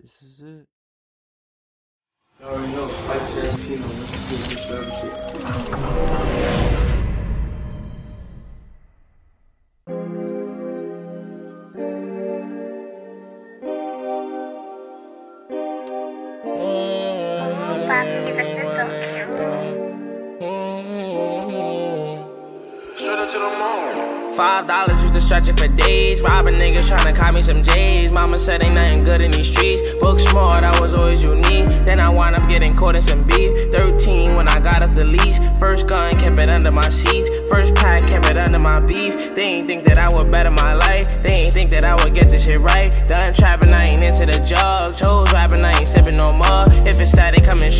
This is it. You already know, like Tarantino, let's do this shit. Five dollars used to stretch it for days. Robbing niggas trying to cop me some J's. Mama said ain't nothing good in these streets. Book smart, I was always unique. Then I wound up getting caught in some beef. 13 when I got off the leash. First gun, kept it under my sheets. First pack, kept it under my beef. They ain't think that I would better my life. They ain't think that I would get this shit right. Done trapping, I ain't into the jug. Chose rapping, I ain't sipping no more. If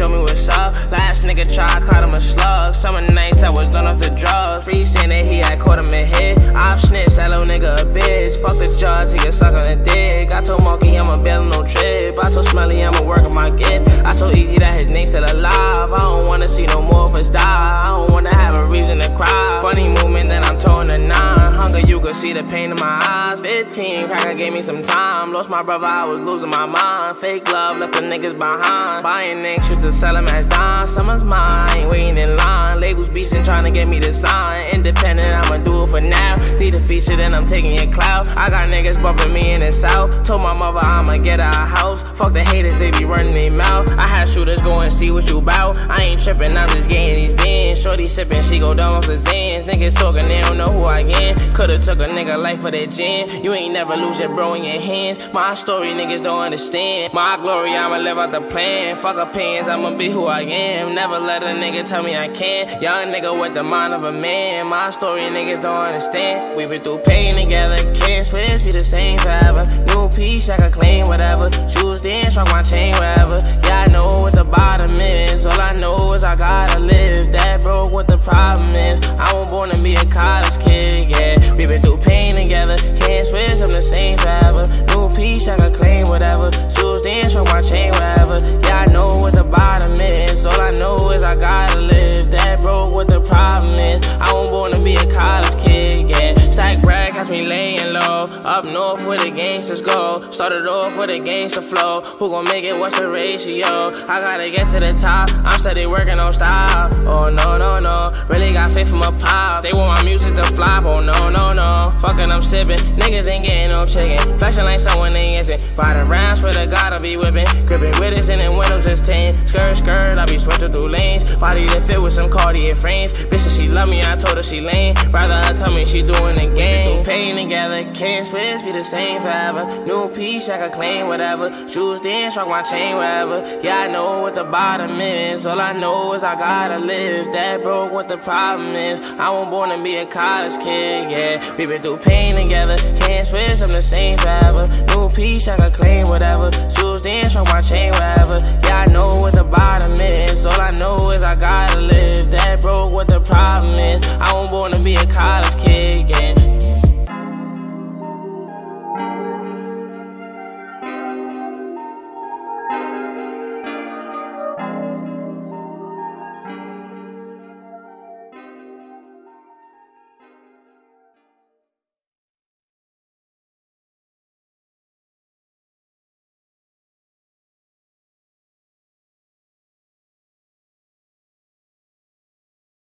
show me what's up. Last nigga tried, caught him a slug. Summer nights I was done off the drugs. Free saying that he had caught him in hit. I've snitched, that little nigga a bitch. Fuck see the pain in my eyes. 15, cracker gave me some time. Lost my brother, I was losing my mind. Fake love left the niggas behind. Buying anxious to sell them as dime. Summer's mine, ain't waiting in line. Labels beastin' trying to get me to sign. Independent, I'ma do it for now. Need a feature, then I'm taking your clout. I got niggas bumping me in the south. Told my mother I'ma get a house. Fuck the haters, they be running their mouth. I had shooters go and see what you bout. I ain't trippin', I'm just getting these bins. Shorty sippin', she go down off the zins. Niggas talkin', they don't know who I am. Could've took a nigga life for that gin. You ain't never lose your bro in your hands. My story, niggas don't understand. My glory, I'ma live out the plan. Fuck opinions, I'ma be who I am. Never let a nigga tell me I can't. Young nigga with the mind of a man. My story, niggas don't understand. We've been through pain together, can't switch, be the same forever. New piece, I can claim whatever. Shoes dance, rock my chain wherever. Yeah, I know what the bottom is. All I know is I gotta live. That broke, what the problem is. I was born to be a college kid, yeah. Stack brag has me laying low. Up north where the gangsters go. Started off with a gangster flow. Who gon' make it? What's the ratio? I gotta get to the top. I'm steady working on style. Oh no, no, no. Really got faith from a pop. They want my music to flop. Oh no, no, no. Fucking, I'm sipping. Niggas ain't getting no chicken. Flashing like someone they isn't. Riding round, swear to God, I be whipping. Gripping with it, and then windows just 10. Skirt, skirt, I be switching through lanes. Body that fit with some Cartier frames. Bitch, if she love me, I told her she lame. Rather her tell me she doing the game. Through pain together, can't switch, be the same forever. New piece, I can claim whatever. Shoes dance, rock my chain wherever. Yeah, I know what the bottom is. All I know is I gotta live. That broke, what the problem is. I was born to be a college kid, yeah. We been through pain together, can't switch, I'm the same forever. New piece, I can claim whatever. Shoes dance, rock my chain wherever. Yeah, I know what the bottom is. All I know is I gotta live. That broke, what the problem is. I was born to be a college kid, yeah.